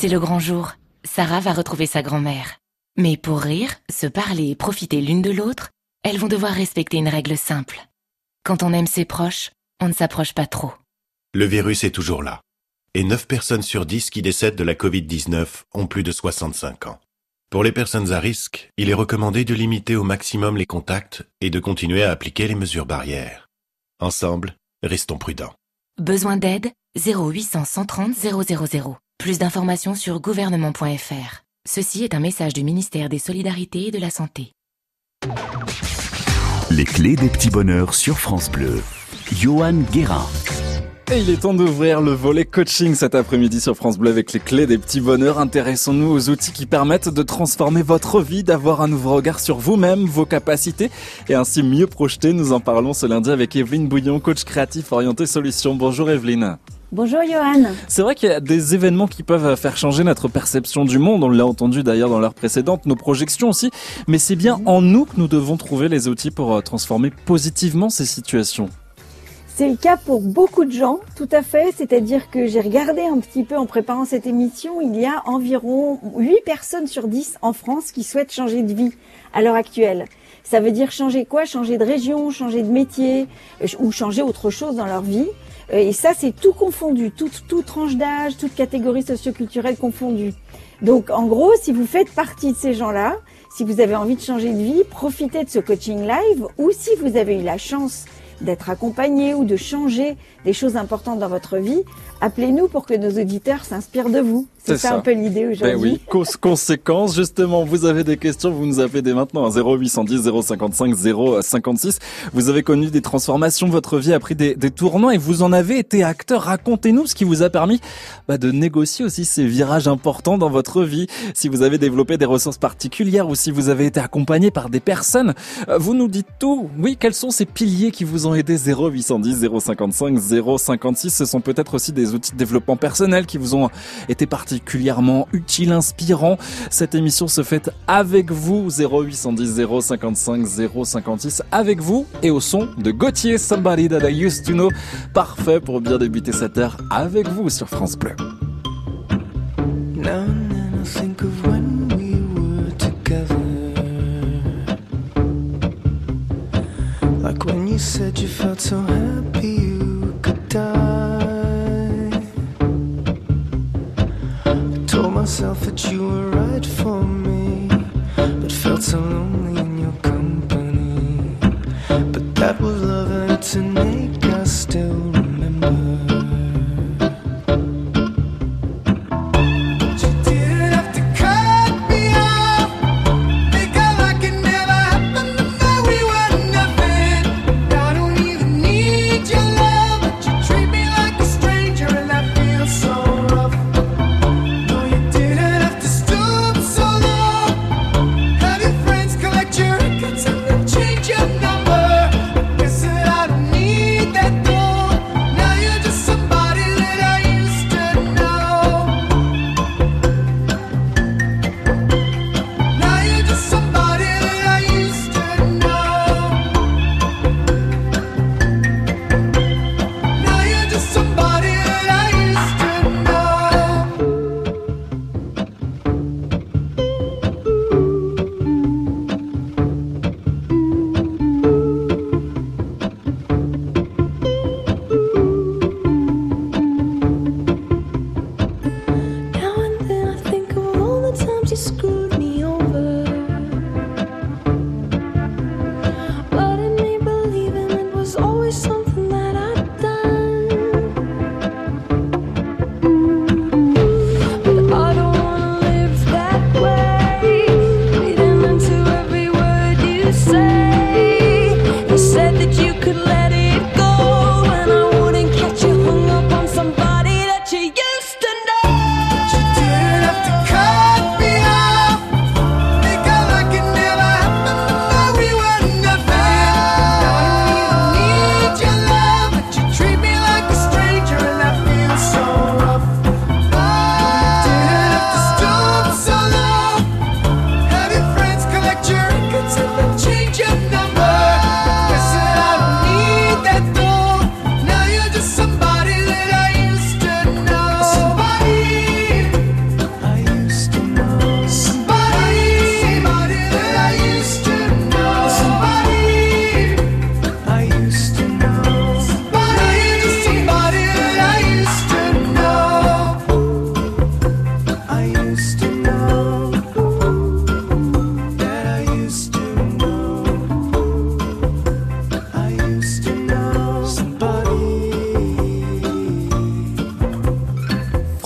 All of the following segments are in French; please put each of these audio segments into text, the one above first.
C'est le grand jour. Sarah va retrouver sa grand-mère. Mais pour rire, se parler et profiter l'une de l'autre, elles vont devoir respecter une règle simple. Quand on aime ses proches, on ne s'approche pas trop. Le virus est toujours là. Et 9 personnes sur 10 qui décèdent de la Covid-19 ont plus de 65 ans. Pour les personnes à risque, il est recommandé de limiter au maximum les contacts et de continuer à appliquer les mesures barrières. Ensemble, restons prudents. Besoin d'aide? 0800 130 000. Plus d'informations sur gouvernement.fr. Ceci est un message du ministère des Solidarités et de la Santé. Les clés des petits bonheurs sur France Bleu. Johan Guérin. Et il est temps d'ouvrir le volet coaching cet après-midi sur France Bleu avec les clés des petits bonheurs. Intéressons-nous aux outils qui permettent de transformer votre vie, d'avoir un nouveau regard sur vous-même, vos capacités et ainsi mieux projeter. Nous en parlons ce lundi avec Evelyne Bouillon, coach créatif orienté solutions. Bonjour Evelyne. Bonjour Johan. C'est vrai qu'il y a des événements qui peuvent faire changer notre perception du monde. On l'a entendu d'ailleurs dans l'heure précédente, nos projections aussi. Mais c'est bien en nous que nous devons trouver les outils pour euh, transformer positivement ces situations. C'est le cas pour beaucoup de gens, tout à fait. C'est-à-dire que j'ai regardé un petit peu en préparant cette émission, il y a environ 8 personnes sur 10 en France qui souhaitent changer de vie à l'heure actuelle. Ça veut dire changer quoi? Changer de région, changer de métier euh, ou changer autre chose dans leur vie. Euh, et ça, c'est tout confondu, toute, toute tranche d'âge, toute catégorie socioculturelle confondue. Donc, en gros, si vous faites partie de ces gens-là, si vous avez envie de changer de vie, profitez de ce coaching live ou si vous avez eu la chance d'être accompagné ou de changer des choses importantes dans votre vie, appelez-nous pour que nos auditeurs s'inspirent de vous. C'est ça, un peu l'idée aujourd'hui. Ben oui, conséquences, justement, vous avez des questions, vous nous appelez dès maintenant à 0810 055 056. Vous avez connu des transformations, votre vie a pris des, des tournants et vous en avez été acteur. Racontez-nous ce qui vous a permis bah, de négocier aussi ces virages importants dans votre vie. Si vous avez développé des ressources particulières ou si vous avez été accompagné par des personnes, euh, vous nous dites tout. Oui, quels sont ces piliers qui vous ont aidé? 0810 055 056 Ce sont peut-être aussi des outils de développement personnel qui vous ont été particulièrement particulièrement utile, inspirant. Cette émission se fait avec vous, 0810 055 056, avec vous et au son de Gauthier, Somebody That I Used To Know. Parfait pour bien débuter cette heure avec vous sur France Bleu. Like when you said you felt so happy could die. myself that you were right for me, but felt so lonely in your company. But that was love, and it's innate. I still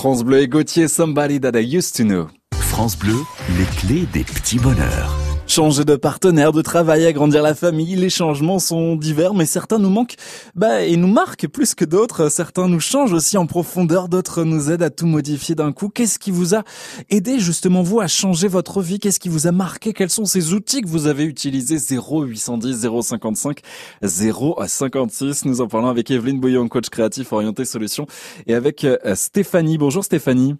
France Bleu et Gauthier, Somebody That I Used to Know. France Bleu, les clés des petits bonheurs. Changer de partenaire, de travail, agrandir la famille, les changements sont divers, mais certains nous manquent, bah, et nous marquent plus que d'autres. Certains nous changent aussi en profondeur, d'autres nous aident à tout modifier d'un coup. Qu'est-ce qui vous a aidé justement vous à changer votre vie? Qu'est-ce qui vous a marqué? Quels sont ces outils que vous avez utilisés? 0810 055 056. Nous en parlons avec Evelyne Bouillon, coach créatif orienté solutions, et avec euh, Stéphanie. Bonjour Stéphanie.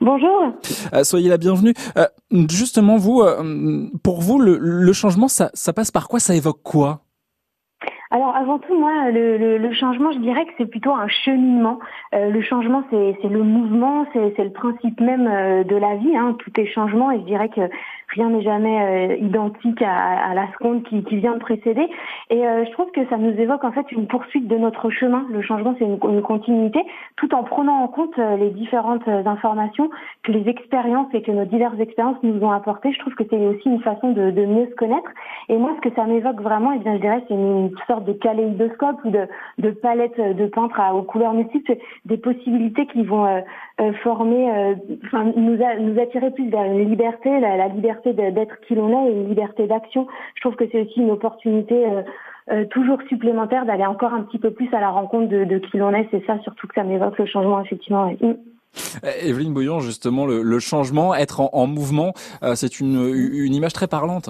Bonjour. Euh, soyez la bienvenue. Euh, justement, vous, euh, pour vous, le, le changement, ça, ça passe par quoi? Ça évoque quoi? Alors avant tout, moi, le, le, le, changement, je dirais que c'est plutôt un cheminement. Euh, le changement, c'est le mouvement, c'est le principe même de la vie. Hein. Tout est changement et je dirais que rien n'est jamais euh, identique à, à, la seconde qui, qui, vient de précéder. Et euh, je trouve que ça nous évoque en fait une poursuite de notre chemin. Le changement, c'est une, une, continuité, tout en prenant en compte les différentes informations que les expériences et que nos diverses expériences nous ont apportées. Je trouve que c'est aussi une façon de, de, mieux se connaître. Et moi, ce que ça m'évoque vraiment, et eh bien, je dirais, c'est une sorte de kaléidoscope ou de, de palette de peintre aux couleurs multiples, des possibilités qui vont euh, euh former, euh, enfin, nous, nous attirer plus vers une liberté, la, la liberté d'être qui l'on est et une liberté d'action. Je trouve que c'est aussi une opportunité euh, euh, toujours supplémentaire d'aller encore un petit peu plus à la rencontre de, de qui l'on est. C'est ça surtout que ça m'évoque le changement, effectivement. Mm. Evelyne Bouillon, justement, le, le changement, être en, en mouvement, c'est une, une image très parlante.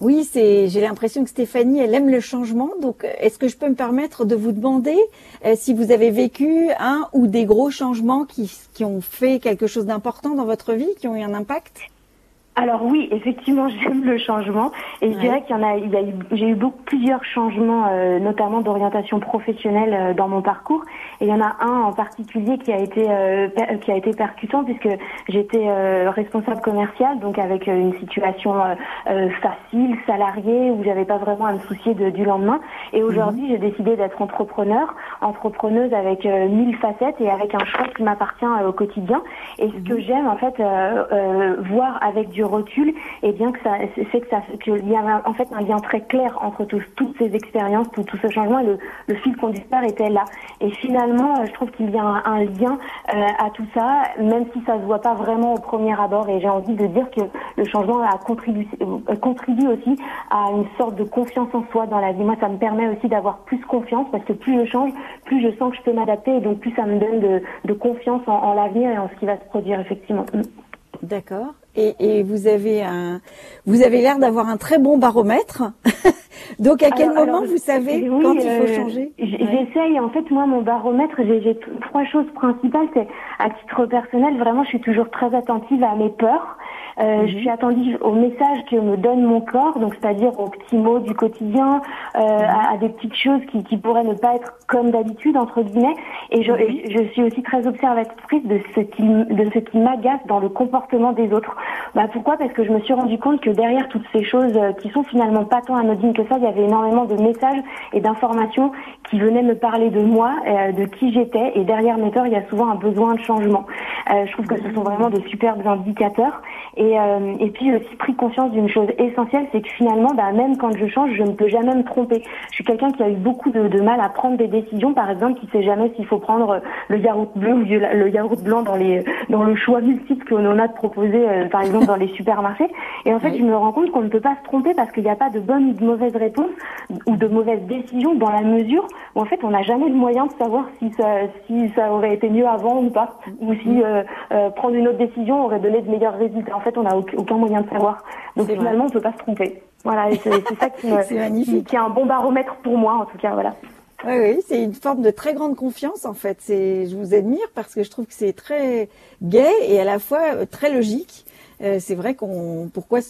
Oui, c'est. J'ai l'impression que Stéphanie, elle aime le changement. Donc, est-ce que je peux me permettre de vous demander euh, si vous avez vécu un ou des gros changements qui, qui ont fait quelque chose d'important dans votre vie, qui ont eu un impact? Alors oui, effectivement, j'aime le changement et je dirais qu'il y en a, il y a eu, j'ai eu beaucoup plusieurs changements, euh, notamment d'orientation professionnelle euh, dans mon parcours. Et il y en a un en particulier qui a été euh, qui a été percutant puisque j'étais euh, responsable commercial, donc avec euh, une situation facile, salariée, où j'avais pas vraiment à me soucier de, du lendemain. Et aujourd'hui, mhm. j'ai décidé d'être entrepreneur, entrepreneuse avec mille facettes et avec un choix qui m'appartient au quotidien. Et ce que mhm. j'aime en fait voir avec du recul, et eh bien que ça, c'est que ça, qu'il y a en fait un lien très clair entre toutes ces expériences, tout, tout ce changement. Le, le fil conducteur était là. Et finalement finalement, je trouve qu'il y a un, lien euh, à tout ça, même si ça se voit pas vraiment au premier abord. Et j'ai envie de dire que le changement a contribué, euh, contribue aussi à une sorte de confiance en soi dans la vie. Moi, ça me permet aussi d'avoir plus confiance parce que plus je change, plus je sens que je peux m'adapter et donc plus ça me donne de, confiance en l'avenir et en ce qui va se produire effectivement. D'accord. Et, et, vous avez un, vous avez l'air d'avoir un très bon baromètre. Donc à quel moment vous savez quand il faut euh, changer J'essaye. En fait, moi, mon baromètre, j'ai trois choses principales. C'est à titre personnel, vraiment, je suis toujours très attentive à mes peurs. Euh, Je mhm. suis attentive aux messages que me donne mon corps, donc c'est-à-dire aux petits mots du quotidien, euh, mhm. à, à, des petites choses qui, qui pourraient ne pas être comme d'habitude entre guillemets. Et je, mhm. je, suis aussi très observatrice de ce qui de ce qui m'agace dans le comportement des autres. Bah pourquoi? Parce que je me suis rendu compte que derrière toutes ces choses euh, qui sont finalement pas tant anodines que ça, il y avait énormément de messages et d'informations qui venaient me parler de moi, euh, de qui j'étais. Et derrière mes peurs, il y a souvent un besoin de changement. Euh, je trouve que ce sont vraiment de superbes indicateurs. Et, euh, et puis aussi pris conscience d'une chose essentielle, c'est que finalement, bah, même quand je change, je ne peux jamais me tromper. Je suis quelqu'un qui a eu beaucoup de, de, mal à prendre des décisions, par exemple, qui sait jamais s'il faut prendre le yaourt bleu ou le yaourt blanc dans les dans le choix multiple qu'on a de proposer, euh, par exemple dans les supermarchés. Et en fait, je me rends compte qu'on ne peut pas se tromper parce qu'il n'y a pas de bonne ou de mauvaise réponse ou de mauvaise décision dans la mesure où en fait on n'a jamais le moyen de savoir si ça si ça aurait été mieux avant ou pas, ou si euh, euh, prendre une autre décision aurait donné de meilleurs résultats. En fait, on n'a aucun moyen de savoir. Donc finalement, on peut pas se tromper. Voilà, c'est ça qui, me, qui, qui, est un bon baromètre pour moi, en tout cas. Voilà. Oui, oui, c'est une forme de très grande confiance en fait. C'est, je vous admire parce que je trouve que c'est très gai et à la fois euh, très logique. Euh, c'est vrai qu'on, pourquoi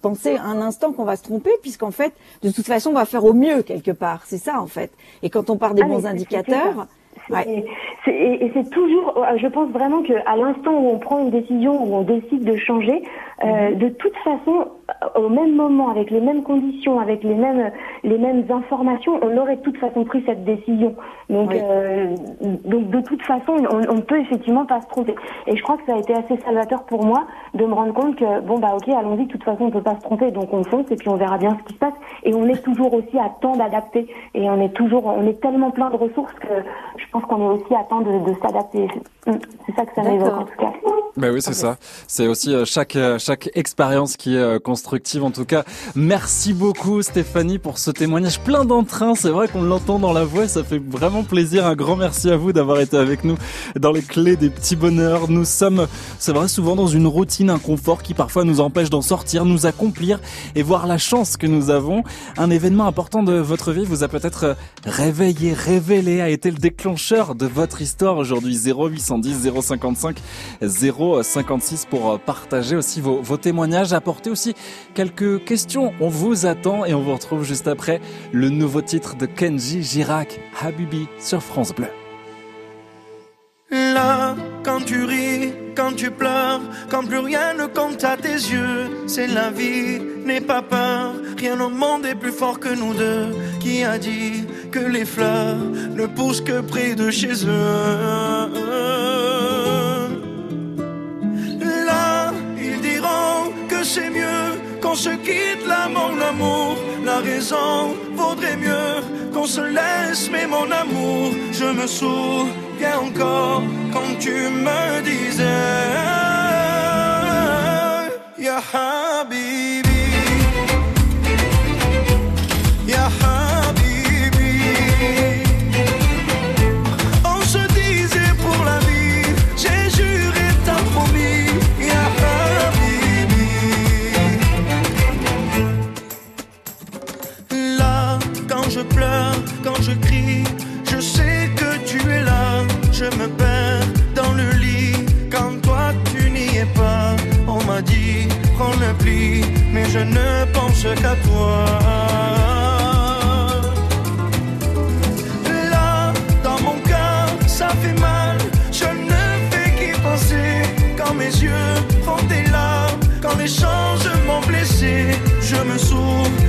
penser un instant qu'on va se tromper puisqu'en fait, de toute façon, on va faire au mieux quelque part. C'est ça en fait. Et quand on part des ah, bons indicateurs, Ouais. Et, c'est toujours, euh, je pense vraiment qu'à l'instant où on prend une décision, où on décide de changer, euh, mhm. de toute façon, au même moment, avec les mêmes conditions, avec les mêmes les mêmes informations, on aurait de toute façon pris cette décision. Donc, euh, donc de toute façon, on, on peut effectivement pas se tromper. Et je crois que ça a été assez salvateur pour moi de me rendre compte que bon bah ok, allons-y, de toute façon on peut pas se tromper, donc on fonce et puis on verra bien ce qui se passe. Et on est toujours aussi à temps d'adapter. Et on est toujours, on est tellement plein de ressources que je pense qu'on est aussi à temps de, de s'adapter. C'est ça que ça m'évoque en tout cas. Ben oui, c'est ça. C'est aussi euh, chaque euh, chaque expérience qui est euh, constructive. En tout cas, merci beaucoup Stéphanie pour ce témoignage plein d'entrain. C'est vrai qu'on l'entend dans la voix, ça fait vraiment plaisir. Un grand merci à vous d'avoir été avec nous dans les clés des petits bonheurs. Nous sommes, c'est vrai, souvent dans une routine, un confort qui parfois nous empêche d'en sortir, nous accomplir et voir la chance que nous avons. Un événement important de votre vie vous a peut-être réveillé, révélé, a été le déclencheur de votre histoire aujourd'hui. 0810 055 0 56 pour euh, partager aussi vos, vos témoignages, apporter aussi quelques questions. On vous attend et on vous retrouve juste après le nouveau titre de Kenji Girac, Habibi sur France Bleu. Là, quand tu ris, quand tu pleures, quand plus rien ne compte à tes yeux, c'est la vie, n'aie pas peur, rien au monde est plus fort que nous deux. Qui a dit que les fleurs ne poussent que près de chez eux? Qu'on se quitte là, mon amour. La raison vaudrait mieux qu'on se laisse, mais mon amour, je me souviens encore quand tu me disais, je ne pense qu'à toi. Là, dans mon cœur, ça fait mal. Je ne fais qu'y penser. Quand mes yeux font des larmes, quand les changes m'ont blessé, je me souviens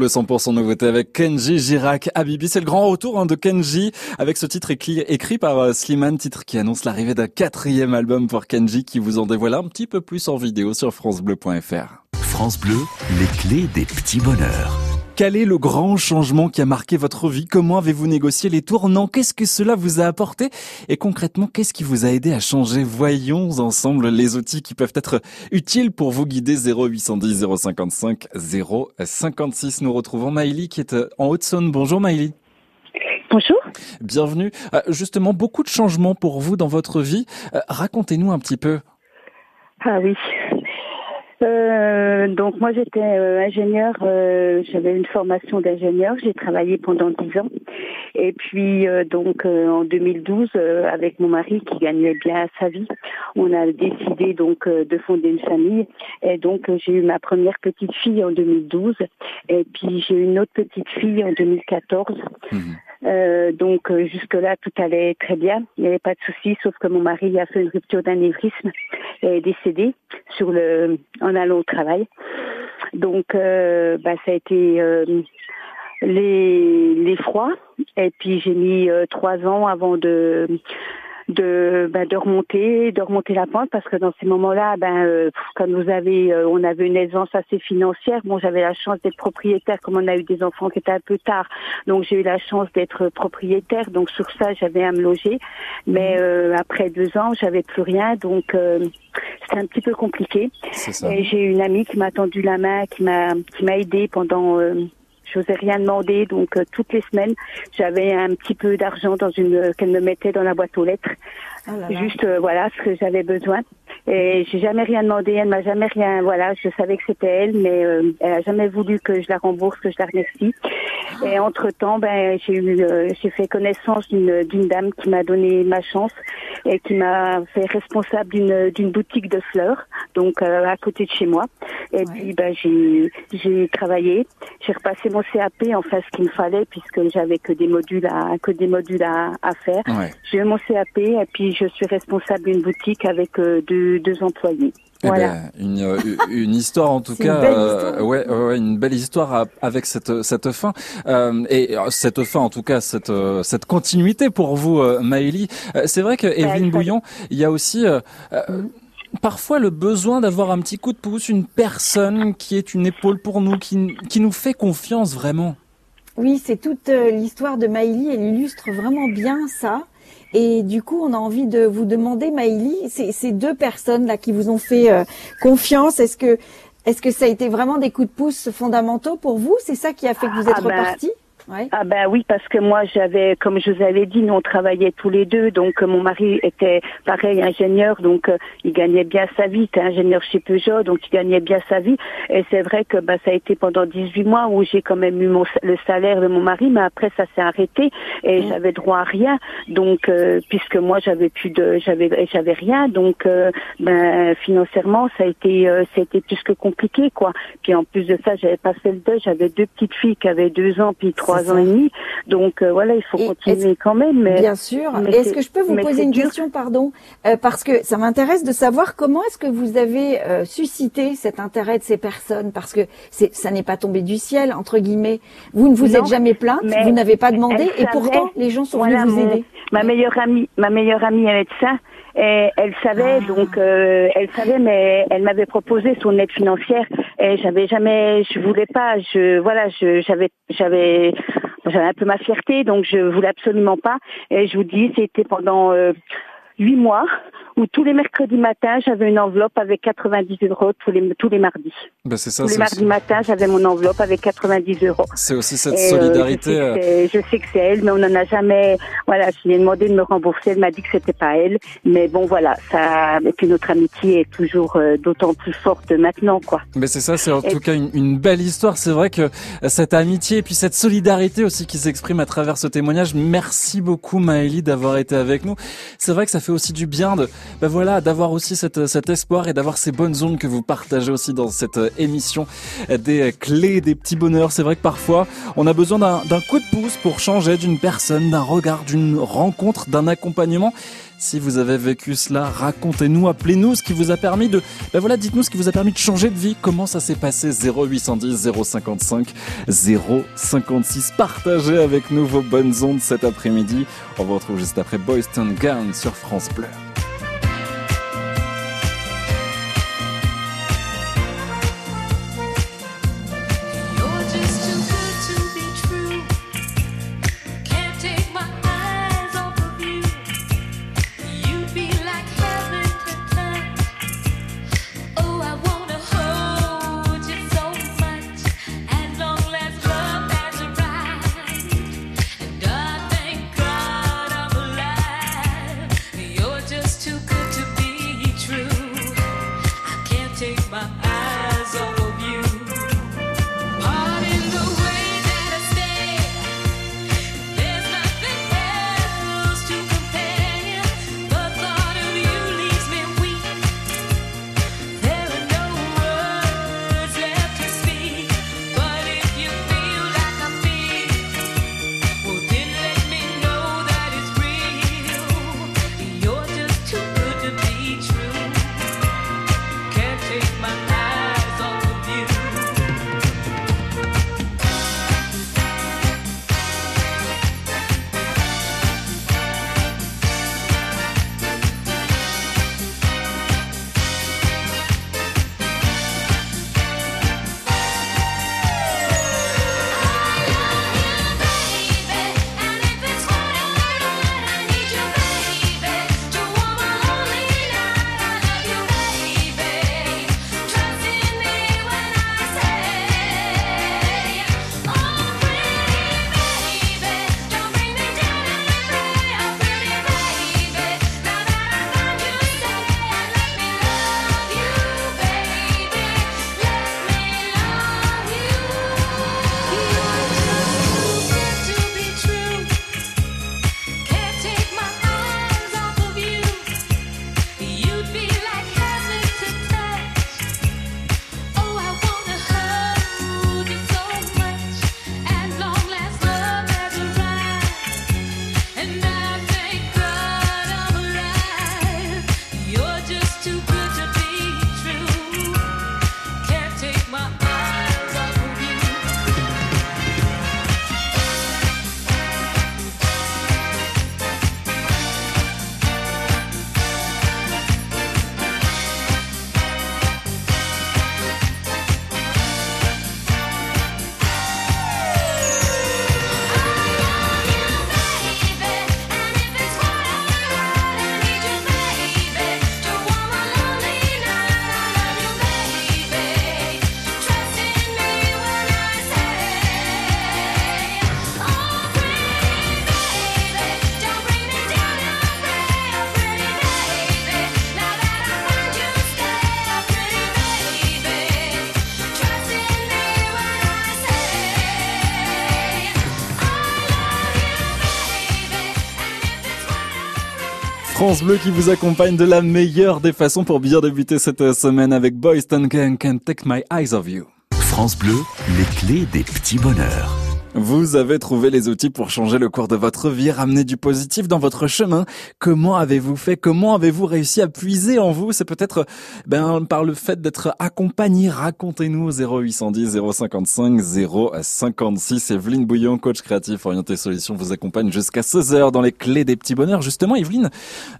Bleu 100% nouveauté avec Kenji Girac Habibi. C'est le grand retour hein, de Kenji avec ce titre écrit, par euh, Slimane, titre qui annonce l'arrivée d'un quatrième album pour Kenji qui vous en dévoile un petit peu plus en vidéo sur francebleu.fr. France Bleu, les clés des petits bonheurs. Quel est le grand changement qui a marqué votre vie? Comment avez-vous négocié les tournants? Qu'est-ce que cela vous a apporté? Et concrètement, qu'est-ce qui vous a aidé à changer? Voyons ensemble les outils qui peuvent être utiles pour vous guider 0810 055 056. Nous retrouvons Maïli qui est euh, en Haute-Saône. Bonjour Maïli. Bonjour. Bienvenue. Euh, justement, beaucoup de changements pour vous dans votre vie. Euh, racontez-nous un petit peu. Ah oui. Euh, donc moi j'étais euh, ingénieur, euh, j'avais une formation d'ingénieur, j'ai travaillé pendant dix ans. Et puis donc en 2012, avec mon mari qui gagnait bien sa vie, on a décidé donc de fonder une famille. Et donc j'ai eu ma première petite fille en 2012, et puis j'ai eu une autre petite fille en 2014. Euh, donc euh, jusque-là, tout allait très bien. Il n'y avait pas de souci, sauf que mon mari a fait une rupture d'anévrisme et est décédé sur le, en allant au travail. Donc, euh, bah, ça a été les, les froids. Et puis j'ai mis trois ans avant de de ben, de remonter de remonter la pente parce que dans ces moments-là ben euh, comme vous avez euh, on avait une aisance assez financière. Bon j'avais la chance d'être propriétaire comme on a eu des enfants qui étaient un peu tard. Donc j'ai eu la chance d'être propriétaire. Donc sur ça j'avais à me loger. Mais mhm. euh, après deux ans j'avais plus rien. Donc c'était un petit peu compliqué. Et j'ai une amie qui m'a tendu la main qui m'a qui m'a aidé pendant je n'osais rien demander, donc euh, toutes les semaines, j'avais un petit peu d'argent dans une euh, qu'elle me mettait dans la boîte aux lettres. Oh Juste euh, voilà ce que j'avais besoin. Et j'ai jamais rien demandé, elle m'a jamais rien. Voilà, je savais que c'était elle, mais elle a jamais voulu que je la rembourse, que je la remercie. Et entre temps, ben j'ai eu, j'ai fait connaissance d'une d'une dame qui m'a donné ma chance et qui m'a fait responsable d'une d'une boutique de fleurs, donc à côté de chez moi. Et puis ben j'ai j'ai travaillé, j'ai repassé mon CAP en fait ce qu'il me fallait puisque j'avais que des modules à que des modules à, à faire. J'ai eu mon CAP et puis je suis responsable d'une boutique avec euh, deux, deux employés. Eh voilà. Ben, une, euh, une histoire en tout cas, euh, ouais, ouais, une belle histoire avec cette cette fin euh, et cette fin en tout cas cette cette continuité pour vous, euh, Maëlie. C'est vrai que Evelyne Bouillon, il y a aussi mm parfois le besoin d'avoir un petit coup de pouce, une personne qui est une épaule pour nous, qui, qui nous fait confiance vraiment. Oui, c'est toute euh, l'histoire de Maïli, elle illustre vraiment bien ça. Et du coup, on a envie de vous demander, Maïli, ces, deux personnes-là qui vous ont fait euh, confiance, est-ce que, est-ce que ça a été vraiment des coups de pouce fondamentaux pour vous? C'est ça qui a fait que vous êtes ah ben, ah ben oui, parce que moi j'avais, comme je vous avais dit, nous on travaillait tous les deux, donc euh, mon mari était pareil ingénieur, donc euh, il gagnait bien sa vie, était ingénieur chez Peugeot, donc il gagnait bien sa vie. Et c'est vrai que bah, ça a été pendant 18 mois où j'ai quand même eu mon, le salaire de mon mari, mais après ça s'est arrêté et j'avais droit à rien. Donc euh, puisque moi j'avais plus de, j'avais, j'avais rien, donc ben financièrement ça a été, ça a été plus que compliqué quoi. Puis en plus de ça, j'avais pas fait le deuil, j'avais deux petites filles qui avaient deux ans puis trois ans et demi. Donc euh, voilà, il faut continuer quand même. Mais, bien sûr. Est-ce que je peux vous poser une question, pardon, euh, parce que ça m'intéresse de savoir comment est-ce que vous avez euh, suscité cet intérêt de ces personnes, parce que c'est ça n'est pas tombé du ciel entre guillemets. Vous ne vous êtes jamais plainte, vous n'avez pas demandé, et pourtant les gens sont venus vous aider. Ma meilleure amie, ma meilleure amie est médecin. Et elle savait, ah. donc elle savait, mais elle m'avait proposé son aide financière et j'avais jamais, je voulais pas, je voilà, je j'avais j'avais j'avais un peu ma fierté, donc je voulais absolument pas. Et je vous dis, c'était pendant euh, huit mois où tous les mercredis matins, j'avais une enveloppe avec 90 euros tous les, tous les mardis. Ben c'est ça, tous les mardis matins, j'avais mon enveloppe avec 90 euros. C'est aussi cette solidarité. Euh, je, sais que c'est elle, mais on n'en a jamais. Voilà, je lui ai demandé de me rembourser. Elle m'a dit que c'était pas elle. Mais bon, voilà, ça, que notre amitié est toujours euh, d'autant plus forte maintenant, quoi. Mais c'est ça, c'est en tout cas une, une, belle histoire. C'est vrai que cette amitié et puis cette solidarité aussi qui s'exprime à travers ce témoignage. Merci beaucoup, Maëlie, d'avoir été avec nous. C'est vrai que ça fait aussi du bien de ben voilà, d'avoir aussi cet espoir et d'avoir ces bonnes ondes que vous partagez aussi dans cette euh, émission des clés, des petits bonheurs. C'est vrai que parfois, on a besoin d'un coup de pouce pour changer d'une personne, d'un regard, d'une rencontre, d'un accompagnement. Si vous avez vécu cela, racontez-nous, appelez-nous ce qui vous a permis de, ben voilà, dites-nous ce qui vous a permis de changer de vie. Comment ça s'est passé? 0810 055 056. Partagez avec nous vos bonnes ondes cet après-midi. On vous retrouve juste après Boys Gun sur France Bleu. France Bleu qui vous accompagne de la meilleure des façons pour bien débuter cette semaine avec Boys Gang Can't Take My Eyes Off You. France Bleu, les clés des petits bonheurs. Vous avez trouvé les outils pour changer le cours de votre vie, ramener du positif dans votre chemin. Comment avez-vous fait? Comment avez-vous réussi à puiser en vous? C'est peut-être ben par le fait d'être accompagné. Racontez-nous 0810 055 056. Evelyne Bouillon, coach créatif orienté solutions, vous accompagne jusqu'à 16 heures dans les clés des petits bonheurs. Justement, Evelyne,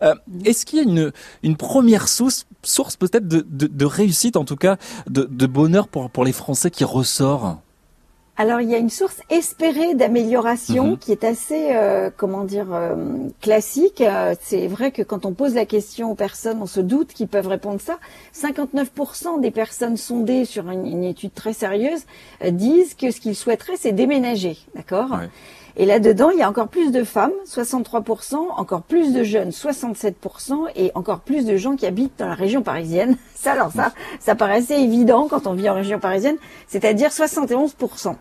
euh, est-ce qu'il y a une, une première source, source peut-être de, de, de, réussite, en tout cas de, de bonheur pour, pour les Français qui ressort? Alors il y a une source espérée d'amélioration mhm. qui est assez, euh, comment dire, euh, classique. Euh, c'est vrai que quand on pose la question aux personnes, on se doute qu'ils peuvent répondre ça. 59% des personnes sondées sur une, étude très sérieuse disent que ce qu'ils souhaiteraient, c'est déménager, d'accord? Et là-dedans, il y a encore plus de femmes, 63%, encore plus de jeunes, 67%, et encore plus de gens qui habitent dans la région parisienne. Ça, alors ça, ça assez évident quand on vit en région parisienne, c'est-à-dire 71%.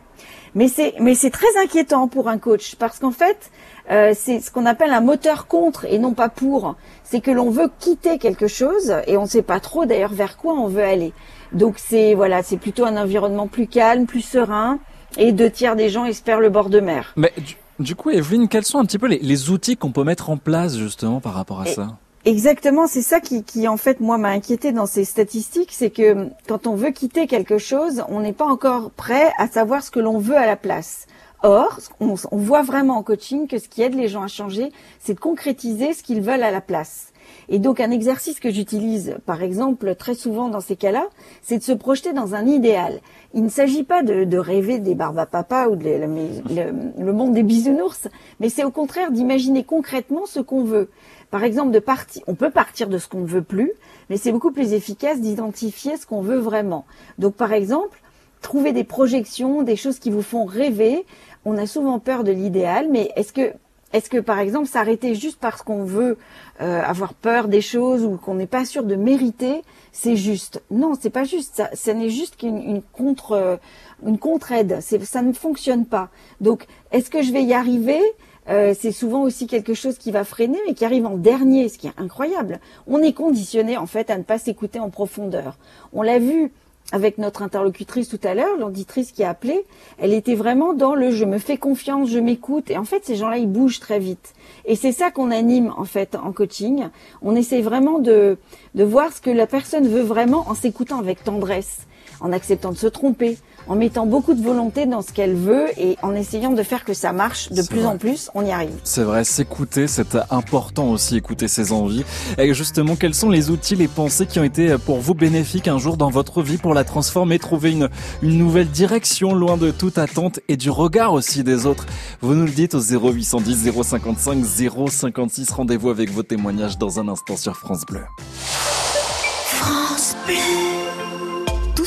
Mais c'est, mais c'est très inquiétant pour un coach parce qu'en fait, euh, c'est ce qu'on appelle un moteur contre et non pas pour. C'est que l'on veut quitter quelque chose et on ne sait pas trop d'ailleurs vers quoi on veut aller. Donc c'est voilà, c'est plutôt un environnement plus calme, plus serein, et deux tiers des gens espèrent le bord de mer. Mais du, coup, Evelyne, quels sont un petit peu les, outils qu'on peut mettre en place justement par rapport à ça? Exactement, c'est ça qui, qui, en fait moi m'a inquiété dans ces statistiques, c'est que quand on veut quitter quelque chose, on n'est pas encore prêt à savoir ce que l'on veut à la place. Or, on, on, voit vraiment en coaching que ce qui aide les gens à changer, c'est de concrétiser ce qu'ils veulent à la place. Et donc un exercice que j'utilise, par exemple, très souvent dans ces cas-là, c'est de se projeter dans un idéal. Il ne s'agit pas de, rêver des barbes à papa ou de le, monde des bisounours, mais c'est au contraire d'imaginer concrètement ce qu'on veut. Par exemple, de partir, on peut partir de ce qu'on ne veut plus, mais c'est beaucoup plus efficace d'identifier ce qu'on veut vraiment. Donc, par exemple, trouver des projections, des choses qui vous font rêver. On a souvent peur de l'idéal, mais est-ce que est-ce que, par exemple, s'arrêter juste parce qu'on veut euh, avoir peur des choses ou qu'on n'est pas sûr de mériter, c'est juste? Non, c'est pas juste. Ça, n'est juste qu'une contre euh, une contre-aide. Ça ne fonctionne pas. Donc, est-ce que je vais y arriver? Euh, c'est souvent aussi quelque chose qui va freiner, mais qui arrive en dernier, ce qui est incroyable. On est conditionné en fait à ne pas s'écouter en profondeur. On l'a vu avec notre interlocutrice tout à l'heure, l'auditrice qui a appelé, elle était vraiment dans le je me fais confiance, je m'écoute. Et en fait, ces gens-là, ils bougent très vite. Et c'est ça qu'on anime en fait en coaching. On essaie vraiment de, de voir ce que la personne veut vraiment en s'écoutant avec tendresse, en acceptant de se tromper, en mettant beaucoup de volonté dans ce qu'elle veut et en essayant de faire que ça marche de plus en plus, on y arrive. C'est vrai, s'écouter, c'est important aussi, écouter ses envies. Et justement, quels sont les outils, les pensées qui ont été pour vous bénéfiques un jour dans votre vie pour la transformer, trouver une, une nouvelle direction loin de toute attente et du regard aussi des autres? Vous nous le dites au 0810 055 056. Rendez-vous avec vos témoignages dans un instant sur France Bleu. France Bleu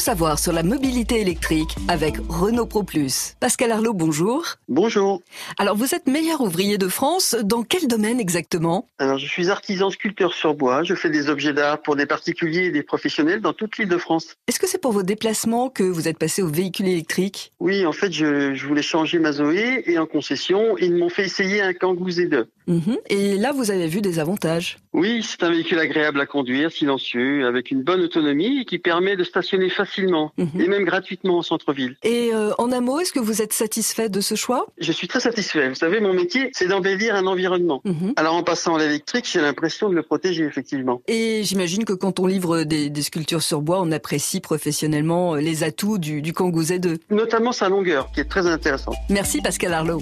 savoir sur la mobilité électrique avec Renault Pro Plus. Pascal Arlot, bonjour. Bonjour. Alors, vous êtes meilleur ouvrier de France. Dans quel domaine exactement? Alors, je suis artisan sculpteur sur bois. Je fais des objets d'art pour des particuliers et des professionnels dans toute l'île de France. Est-ce que c'est pour vos déplacements que vous êtes passé au véhicule électrique? Oui, en fait, je, voulais changer ma Zoé et en concession, ils m'ont fait essayer un Kangoo Z2. Mhm. Et là, vous avez vu des avantages Oui, c'est un véhicule agréable à conduire, silencieux, avec une bonne autonomie et qui permet de stationner facilement mhm. et même gratuitement en centre-ville. Et euh, en un mot, est-ce que vous êtes satisfait de ce choix? Je suis très satisfait. Vous savez, mon métier, c'est d'embellir un environnement. Mhm. Alors en passant à l'électrique, j'ai l'impression de le protéger effectivement. Et j'imagine que quand on livre des, sculptures sur bois, on apprécie professionnellement les atouts du, du Kangoo Z2. Notamment sa longueur, qui est très intéressante. Merci Pascal Arlot.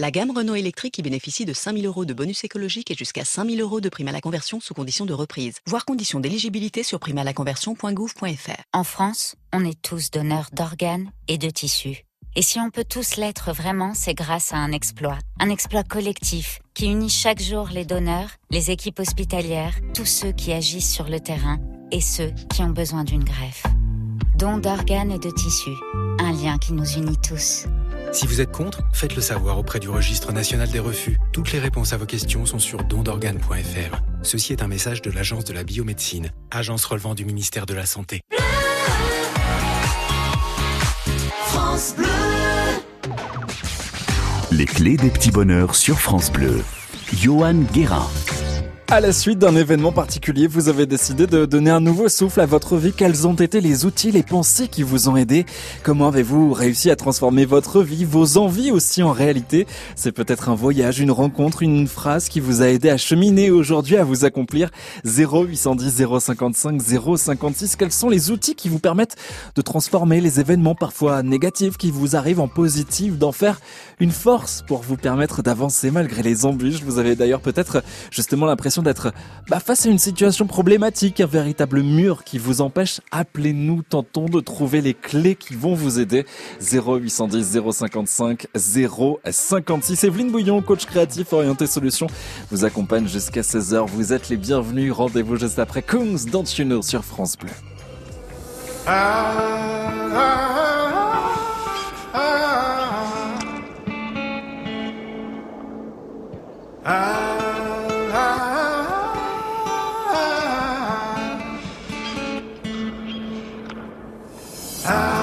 La gamme Renault électrique y bénéficie de 5000 euros de bonus écologique et jusqu'à 5000 euros de prime à la conversion sous condition de reprise. Voir conditions d'éligibilité sur primealaconversion.gouv.fr. En France, on est tous donneurs d'organes et de tissus. Et si on peut tous l'être vraiment, c'est grâce à un exploit. Un exploit collectif qui unit chaque jour les donneurs, les équipes hospitalières, tous ceux qui agissent sur le terrain et ceux qui ont besoin d'une greffe. Don d'organes et de tissus. Un lien qui nous unit tous. Si vous êtes contre, faites-le savoir auprès du registre national des refus. Toutes les réponses à vos questions sont sur dondorgane.fr. Ceci est un message de l'Agence de la biomédecine, agence relevant du ministère de la Santé. France Bleu. Les clés des petits bonheurs sur France Bleu. Johan Guérin. À la suite d'un événement particulier, vous avez décidé de donner un nouveau souffle à votre vie. Quels ont été les outils, les pensées qui vous ont aidé? Comment avez-vous réussi à transformer votre vie, vos envies aussi en réalité? C'est peut-être un voyage, une rencontre, une phrase qui vous a aidé à cheminer aujourd'hui, à vous accomplir. 0810 055 056. Quels sont les outils qui vous permettent de transformer les événements parfois négatifs qui vous arrivent en positifs, d'en faire une force pour vous permettre d'avancer malgré les embûches? Vous avez d'ailleurs peut-être justement l'impression d'être bah, face à une situation problématique, un véritable mur qui vous empêche, appelez-nous, tentons de trouver les clés qui vont vous aider. 0810 055 056. Evelyne Bouillon, coach créatif orienté solution, vous accompagne jusqu'à 16h. Vous êtes les bienvenus. Rendez-vous juste après Kungs dans You sur France Bleu. time.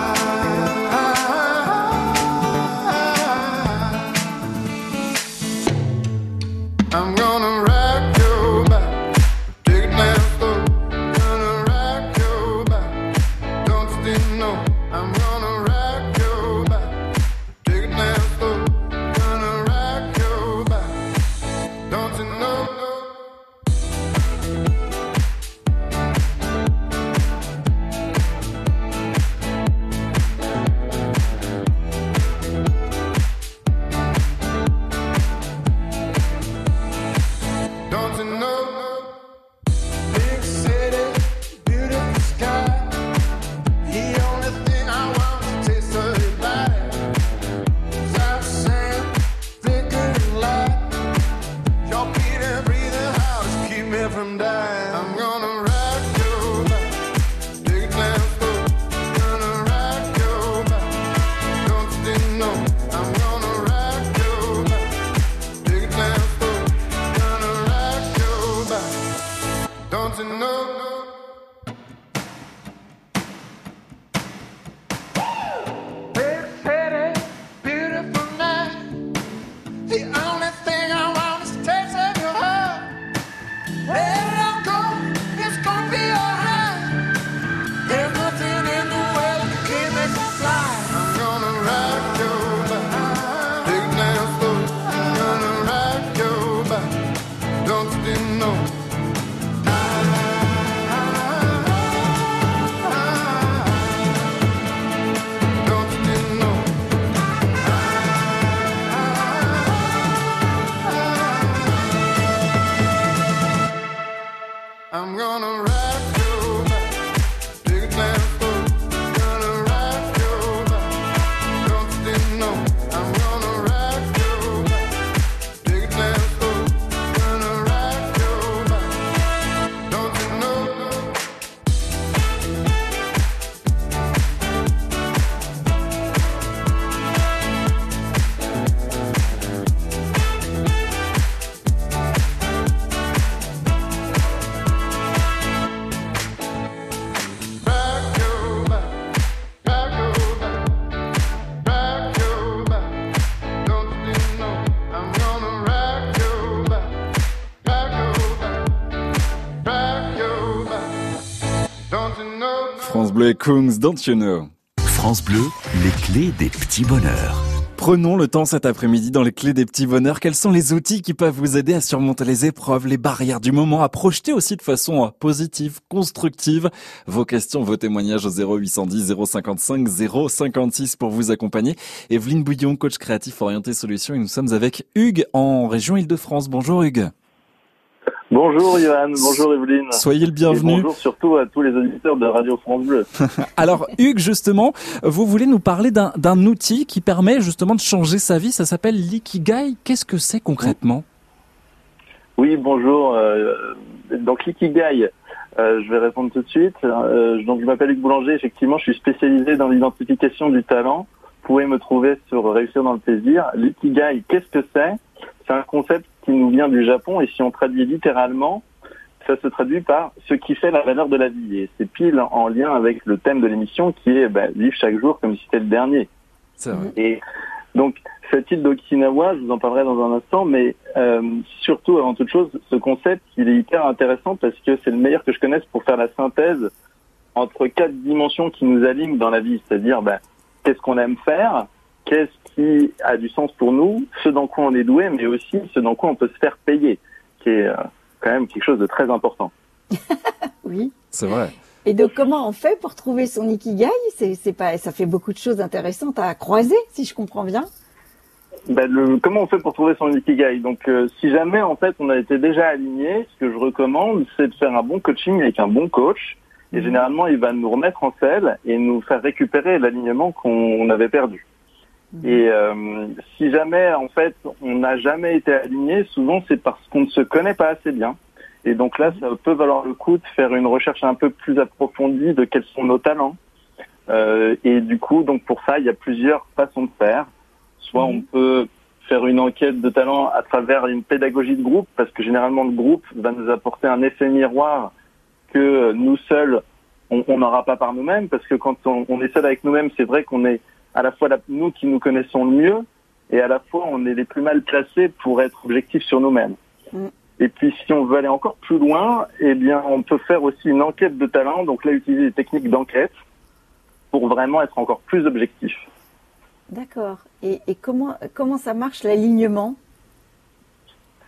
Kungs, don't you know France Bleu, les clés des petits bonheurs. Prenons le temps cet après-midi dans les clés des petits bonheurs. Quels sont les outils qui peuvent vous aider à surmonter les épreuves, les barrières du moment, à projeter aussi de façon euh, positive, constructive Vos questions, vos témoignages au 0810 055 056 pour vous accompagner. Evelyne Bouillon, coach créatif orienté solutions et nous sommes avec Hugues en région Île-de-France. Bonjour Hugues. Bonjour Johan, bonjour Evelyne. Soyez le bienvenu. Et bonjour surtout à tous les auditeurs de Radio France Bleu. Alors Hugues, justement, vous voulez nous parler d'un d'un outil qui permet justement de changer sa vie. Ça s'appelle l'ikigai. Qu'est-ce que c'est concrètement? Oui, bonjour. euh, donc l'ikigai, euh, je vais répondre tout de suite. Euh, donc je m'appelle Hugues Boulanger, effectivement, je suis spécialisé dans l'identification du talent. Vous pouvez me trouver sur Réussir dans le plaisir. L'ikigai, qu'est-ce que c'est? C'est un concept qui nous vient du Japon et si on traduit littéralement, ça se traduit par ce qui fait la valeur de la vie. Et c'est pile en lien avec le thème de l'émission qui est bah, vivre chaque jour comme si c'était le dernier. C'est vrai. Et Donc cette île d'Okinawa, je vous en parlerai dans un instant, mais euh, surtout avant toute chose, ce concept, il est hyper intéressant parce que c'est le meilleur que je connaisse pour faire la synthèse entre quatre dimensions qui nous alignent dans la vie, c'est-à-dire ben, qu'est-ce qu'on aime faire, qu'est-ce qui a du sens pour nous, ce dans quoi on est doué, mais aussi ce dans quoi on peut se faire payer, qui est euh, quand même quelque chose de très important. Oui. C'est vrai. Et donc, comment on fait pour trouver son ikigai? C'est, c'est pas, ça fait beaucoup de choses intéressantes à croiser, si je comprends bien. Ben, le, comment on fait pour trouver son ikigai? Donc, euh, si jamais en fait on a été déjà aligné, ce que je recommande, c'est de faire un bon coaching avec un bon coach. Et généralement, il va nous remettre en selle et nous faire récupérer l'alignement qu'on avait perdu. Et euh, si jamais en fait on n'a jamais été aligné, souvent c'est parce qu'on ne se connaît pas assez bien. Et donc là, ça peut valoir le coup de faire une recherche un peu plus approfondie de quels sont nos talents. Euh, et du coup, donc pour ça, il y a plusieurs façons de faire. Soit on peut faire une enquête de talent à travers une pédagogie de groupe, parce que généralement le groupe va nous apporter un effet miroir que nous seuls, on on n'aura pas par nous-mêmes, parce que quand on, on est seul avec nous-mêmes, c'est vrai qu'on est à la fois la- nous qui nous connaissons le mieux, et à la fois on est les plus mal placés pour être objectifs sur nous-mêmes. Mm. Et puis si on veut aller encore plus loin, eh bien on peut faire aussi une enquête de talent, donc là utiliser des techniques d'enquête pour vraiment être encore plus objectif. D'accord. Et, et comment, comment ça marche l'alignement?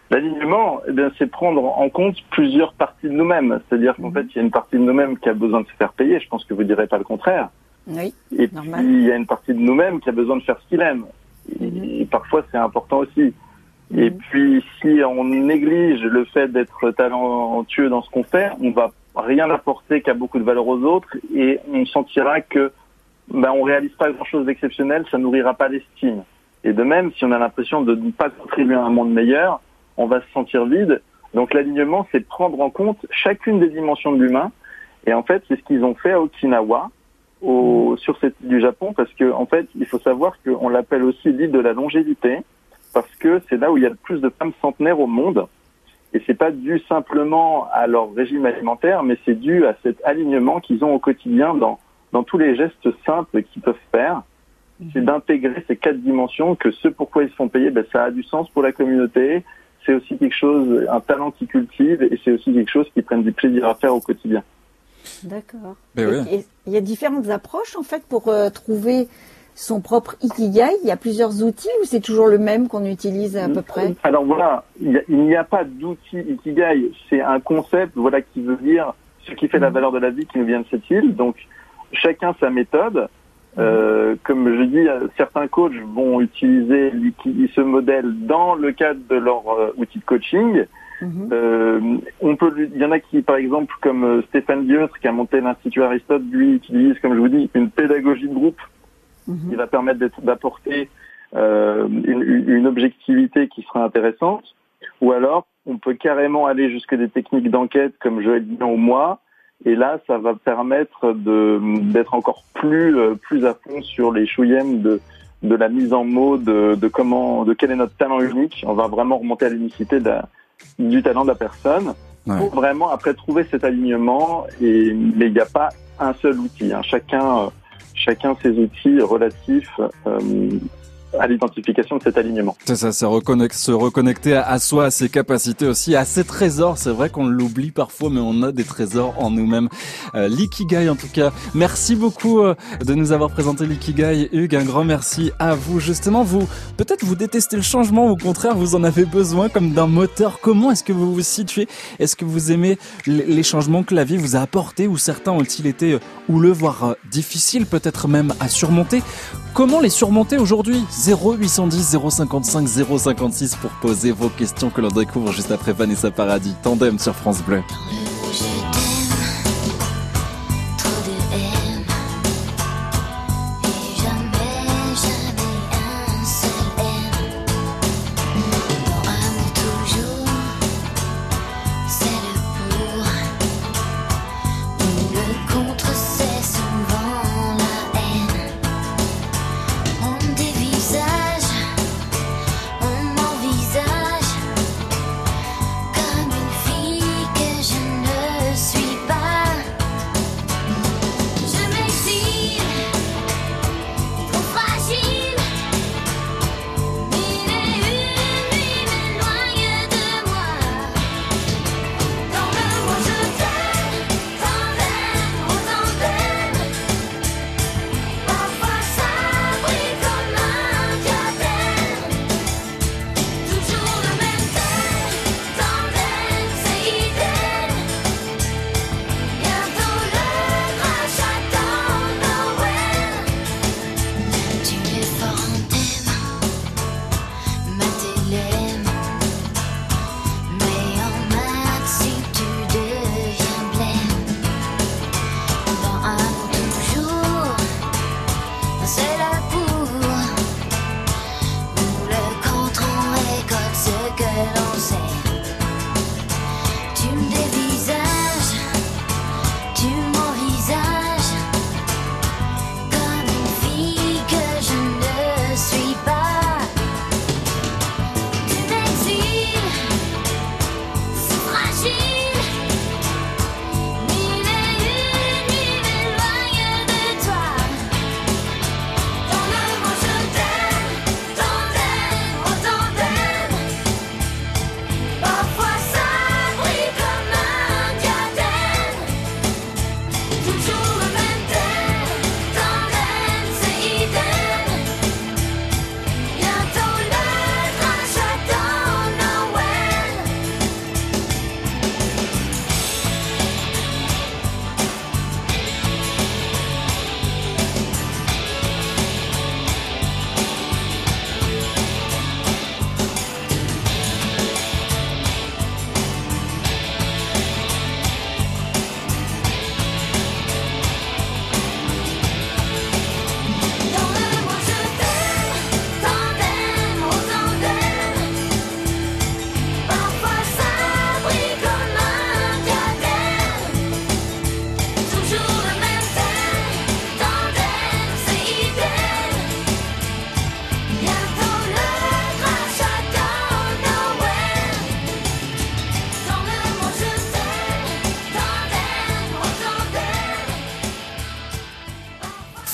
L'alignement, eh bien, c'est prendre en compte plusieurs parties de nous-mêmes. C'est-à-dire qu'en fait, il y a une partie de nous-mêmes qui a besoin de se faire payer. Je pense que vous direz pas le contraire. Oui. Et Normal. puis, il y a une partie de nous-mêmes qui a besoin de faire ce qu'il aime. Et, parfois, c'est important aussi. Et puis, si on néglige le fait d'être talentueux dans ce qu'on fait, on va rien apporter qui a beaucoup de valeur aux autres et on sentira que ben, on réalise pas grand-chose d'exceptionnel, ça nourrira pas l'estime. Et de même, si on a l'impression de ne pas contribuer à un monde meilleur, on va se sentir vide. Donc l'alignement, c'est prendre en compte chacune des dimensions de l'humain. Et en fait, c'est ce qu'ils ont fait à Okinawa, au, sur cette île du Japon, parce que en fait, il faut savoir qu'on l'appelle aussi l'île de la longévité, parce que c'est là où il y a le plus de femmes centenaires au monde. Et c'est pas dû simplement à leur régime alimentaire, mais c'est dû à cet alignement qu'ils ont au quotidien dans, dans tous les gestes simples qu'ils peuvent faire. C'est d'intégrer ces quatre dimensions, que ce pourquoi ils se font payer, ben, ça a du sens pour la communauté. C'est aussi quelque chose, un talent qu'ils cultivent, et c'est aussi quelque chose qu'ils prennent du plaisir à faire au quotidien. D'accord. Mais Et- oui. et Il y a différentes approches en fait pour euh, trouver son propre ikigai. Il y a plusieurs outils ou c'est toujours le même qu'on utilise à peu près? Alors voilà, il a- n'y a pas d'outil Ikigai. C'est un concept, voilà, qui veut dire ce qui fait la valeur de la vie qui nous vient de cette île. Donc, chacun sa méthode. Euh, comme je dis, euh, certains coachs vont utiliser ce modèle dans le cadre de leur euh, outil de coaching. Euh, on peut, il y en a qui, par exemple, comme euh, Stéphane Dieustre, qui a monté l'Institut Aristote, lui utilise, comme je vous dis, une pédagogie de groupe qui va permettre d'apporter euh, une, objectivité qui sera intéressante. Ou alors, on peut carrément aller jusque des techniques d'enquête comme Joël Guillon ou moi. Et là, ça va permettre d'être encore plus plus à fond sur les chouïèmes de de la mise en mots de, de comment de quel est notre talent unique. On va vraiment remonter à l'unicité de la- du talent de la personne Ouais. pour vraiment après trouver cet alignement. Et mais il n'y a pas un seul outil. hein. Chacun euh, chacun ses outils relatifs euh, à l'identification de cet alignement. C'est ça, c'est reconnect- se reconnecter à, soi, à ses capacités aussi, à ses trésors. C'est vrai qu'on l'oublie parfois, mais on a des trésors en nous-mêmes. Euh, L'ikigai, en tout cas. Merci beaucoup euh, de nous avoir présenté l'ikigai, Hugues. Un grand merci à vous. Justement, vous, peut-être vous détestez le changement, au contraire, vous en avez besoin comme d'un moteur. Comment est-ce que vous vous situez? Est-ce que vous aimez les changements que la vie vous a apportés, ou certains ont-ils été euh, houleux, voire euh, difficiles, peut-être même à surmonter? Comment les surmonter aujourd'hui? 0810 055 056 pour poser vos questions que l'on découvre juste après Vanessa Paradis. Tandem sur France Bleu.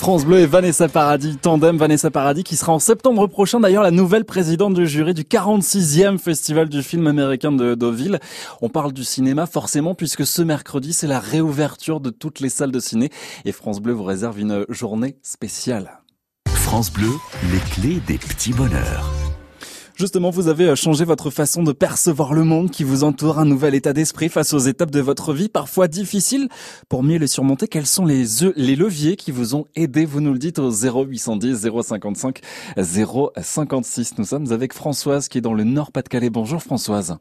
France Bleu et Vanessa Paradis, tandem Vanessa Paradis qui sera en septembre prochain d'ailleurs la nouvelle présidente du jury du 46e festival du film américain de Deauville. On parle du cinéma forcément puisque ce mercredi c'est la réouverture de toutes les salles de ciné et France Bleu vous réserve une journée spéciale. France Bleu, les clés des petits bonheurs. Justement, vous avez euh, changé votre façon de percevoir le monde qui vous entoure, un nouvel état d'esprit face aux étapes de votre vie, parfois difficiles. Pour mieux les surmonter, quels sont les, les leviers qui vous ont aidé? Vous nous le dites au 0810 055 056. Nous sommes avec Françoise qui est dans le Nord-Pas-de-Calais. Bonjour Françoise.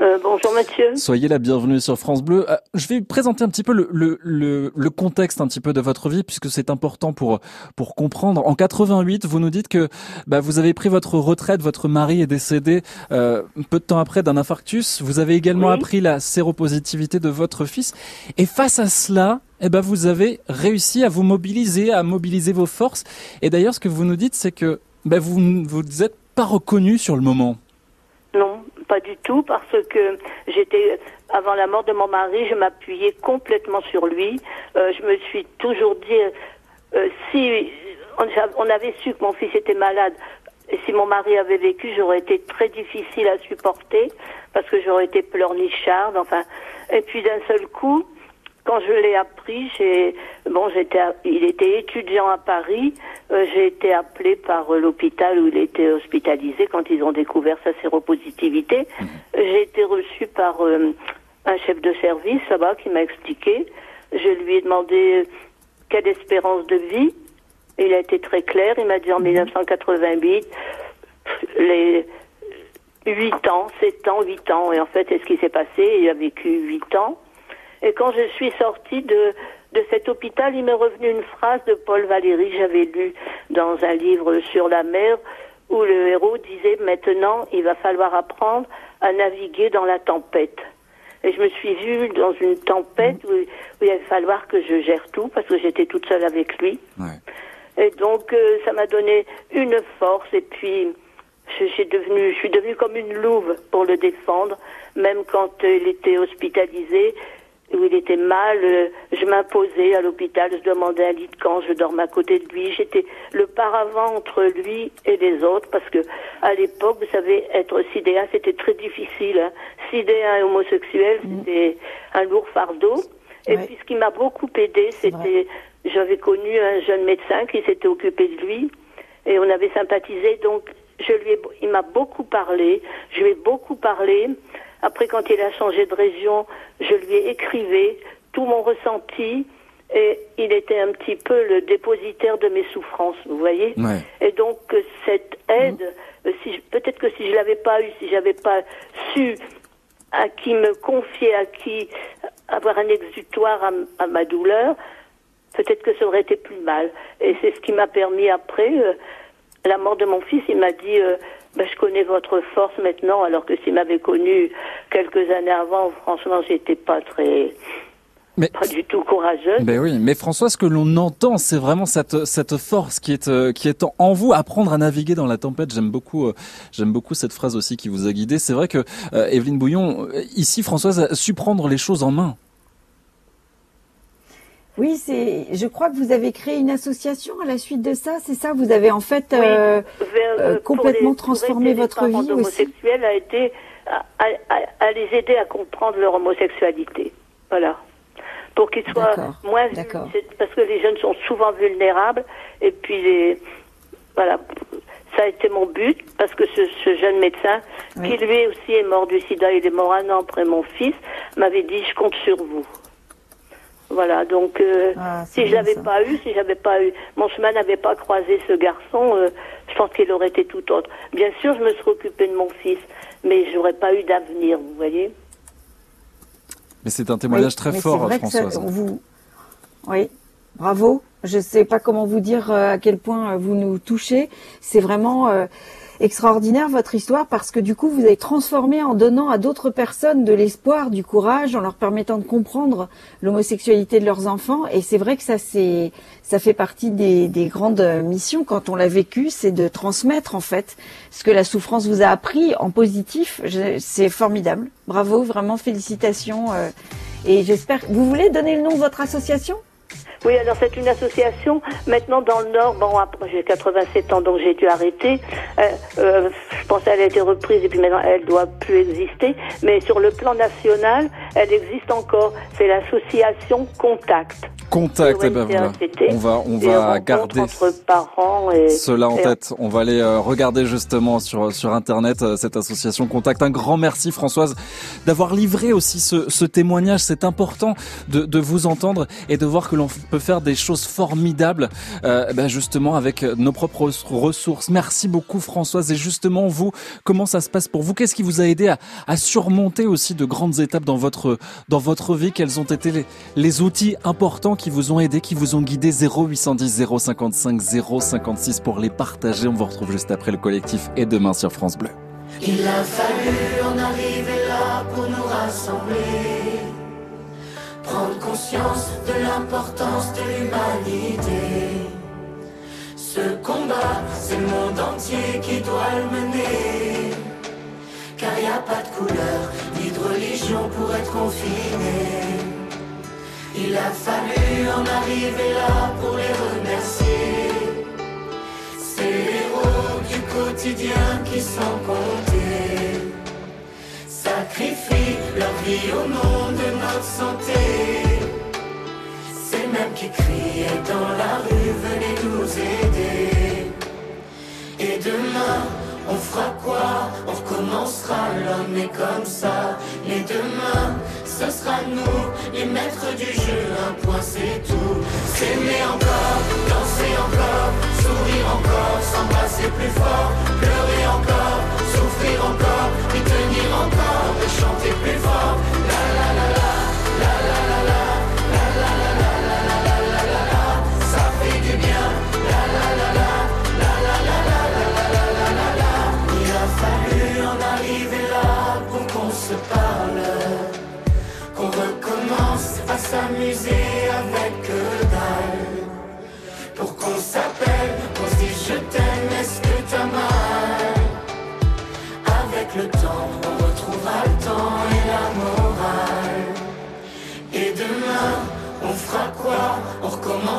Euh, bonjour Mathieu. Soyez la bienvenue sur France Bleu. Euh, je vais présenter un petit peu le, le, le, le contexte un petit peu de votre vie puisque c'est important pour pour comprendre. En 88, vous nous dites que bah, vous avez pris votre retraite, votre mari est décédé euh, peu de temps après d'un infarctus. Vous avez également Oui. appris la séropositivité de votre fils. Et face à cela, eh ben vous avez réussi à vous mobiliser, à mobiliser vos forces. Et d'ailleurs, ce que vous nous dites, c'est que bah, vous vous êtes pas reconnu sur le moment. Non, pas du tout, parce que j'étais, avant la mort de mon mari, je m'appuyais complètement sur lui. Euh, je me suis toujours dit, euh, si on, on avait su que mon fils était malade, et si mon mari avait vécu, j'aurais été très difficile à supporter, parce que j'aurais été pleurnicharde, enfin. Et puis d'un seul coup, quand je l'ai appris, j'ai bon, j'étais, il était étudiant à Paris. euh, j'ai été appelée par euh, l'hôpital où il était hospitalisé quand ils ont découvert sa séropositivité. J'ai été reçue par euh, un chef de service là-bas qui m'a expliqué. Je lui ai demandé euh, quelle espérance de vie. Il a été très clair. Il m'a dit en 1988, les 8 ans, 7 ans, 8 ans. Et en fait, c'est ce qui s'est passé. Il a vécu 8 ans. Et quand je suis sortie de, de cet hôpital, il m'est revenu une phrase de Paul Valéry j'avais lu dans un livre sur la mer où le héros disait maintenant il va falloir apprendre à naviguer dans la tempête. Et je me suis vue dans une tempête où, où il va falloir que je gère tout parce que j'étais toute seule avec lui. Et donc euh, ça m'a donné une force et puis je, suis devenue, je suis devenue comme une louve pour le défendre, même quand il était hospitalisé, où il était mal, euh, je m'imposais à l'hôpital, je demandais un lit de camp, je dormais à côté de lui, j'étais le paravent entre lui et les autres, parce que à l'époque, vous savez, être sidéen, c'était très difficile. Hein. Sidéen et homosexuel, c'était un lourd fardeau. Et puis ce qui m'a beaucoup aidé, c'était, j'avais connu un jeune médecin qui s'était occupé de lui, et on avait sympathisé, donc je lui ai, il m'a beaucoup parlé, je lui ai beaucoup parlé. Après, quand il a changé de région, je lui ai écrivé tout mon ressenti et il était un petit peu le dépositaire de mes souffrances, vous voyez. Ouais. Et donc cette aide, si je- peut-être que si je l'avais pas eu, si j'avais pas su à qui me confier, à qui avoir un exutoire à ma douleur, peut-être que ça aurait été plus mal. Et c'est ce qui m'a permis après, euh, la mort de mon fils, il m'a dit, euh, Ben, je connais votre force maintenant, alors que s'il m'avait connu quelques années avant, franchement, j'étais pas très, Mais- pas du tout courageuse. Ben oui, mais François, ce que l'on entend, c'est vraiment cette cette force qui est euh, qui est en- en vous, apprendre à naviguer dans la tempête. J'aime beaucoup euh, j'aime beaucoup cette phrase aussi qui vous a guidé. C'est vrai que euh, Evelyne Bouillon, euh, ici, Françoise a su prendre les choses en main. Oui, c'est. Je crois que vous avez créé une association à la suite de ça. C'est ça? Vous avez en fait euh, Vers- euh, pour complètement les- transformé votre vie aussi. d'homosexuels a été à, à- les aider à comprendre leur homosexualité. Voilà. Pour qu'ils soient moins parce que les jeunes sont souvent vulnérables et puis les voilà. Ça a été mon but parce que ce, ce jeune médecin, qui lui aussi est mort du sida, il est mort un an après mon fils, m'avait dit je compte sur vous. Voilà, donc euh, Ah, si je l'avais pas eu, si j'avais pas eu, mon chemin n'avait pas croisé ce garçon, euh, je pense qu'il aurait été tout autre. Bien sûr, je me serais occupée de mon fils, mais j'aurais pas eu d'avenir, vous voyez. Mais c'est un témoignage Oui, très fort, que ça- Françoise. vous... Oui, bravo. Je ne sais pas comment vous dire euh, à quel point vous nous touchez. C'est vraiment euh, extraordinaire votre histoire parce que du coup vous avez transformé en donnant à d'autres personnes de l'espoir, du courage, en leur permettant de comprendre l'homosexualité de leurs enfants. Et c'est vrai que ça c'est ça fait partie des, des grandes missions quand on l'a vécu, c'est de transmettre en fait ce que la souffrance vous a appris en positif. C'est formidable. Bravo, vraiment félicitations. euh, et j'espère. Vous voulez donner le nom de votre association? Oui, alors c'est une association. Maintenant, dans le Nord, bon, j'ai 87 ans, donc j'ai dû arrêter. Euh, euh, je pense qu'elle a été reprise et puis maintenant, elle doit plus exister. Mais sur le plan national, elle existe encore. C'est l'association Contact. Contact, eh ben voilà. On va, on va garder et cela en et- tête. On va aller euh, regarder justement sur sur internet euh, cette association Contact. Un grand merci Françoise d'avoir livré aussi ce, ce témoignage. C'est important de, de vous entendre et de voir que l'on peut faire des choses formidables, euh, ben justement avec nos propres ressources. Merci beaucoup Françoise. Et justement vous, comment ça se passe pour vous? Qu'est-ce qui vous a aidé à, à surmonter aussi de grandes étapes dans votre dans votre vie? Quels ont été les, les outils importants qui vous ont aidé, qui vous ont guidé 0810 055 056 pour les partager. On vous retrouve juste après le collectif et demain sur France Bleu. Il a fallu en arriver là pour nous rassembler, prendre conscience de l'importance de l'humanité. Ce combat, c'est le monde entier qui doit le mener, car il n'y a pas de couleur ni de religion pour être confiné. Il a fallu en arriver là pour les remercier. Ces héros du quotidien qui sans compter sacrifient leur vie au nom de notre santé. C'est le même qui criait dans la rue, venez nous aider. Et demain, on fera quoi? On recommencera, l'homme est comme ça. Mais demain, ce sera nous, les maîtres du jeu, un point c'est tout. S'aimer encore, danser encore, sourire encore, s'embrasser plus fort, pleurer encore, souffrir encore, et tenir encore, et chanter plus fort.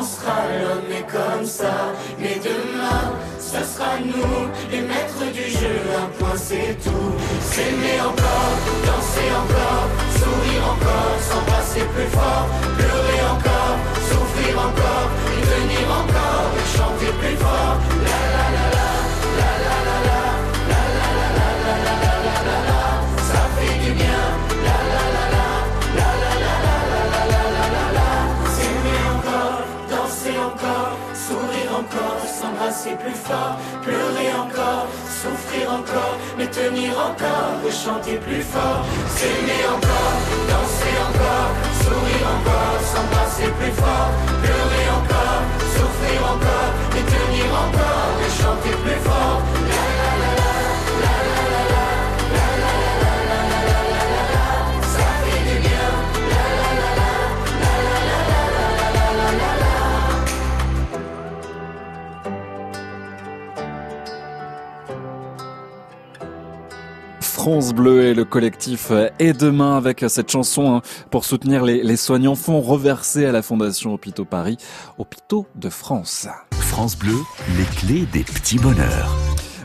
Recommencera, l'homme est comme ça. Mais demain, ce sera nous, les maîtres du jeu, un point c'est tout. S'aimer encore, danser encore, sourire encore, s'embrasser plus fort, pleurer encore, souffrir encore, et tenir encore, et chanter plus fort. La, la encore, s'embrasser plus fort, pleurer encore, souffrir encore, mais tenir encore, et chanter plus fort, s'aimer encore, danser encore, sourire encore, s'embrasser plus fort, pleurer encore, souffrir encore, mais tenir encore, et chanter plus fort. France Bleu et le collectif Et demain avec cette chanson hein, pour soutenir les, les soignants fonds reversés à la Fondation Hôpitaux Paris, Hôpitaux de France. France Bleu, les clés des petits bonheurs.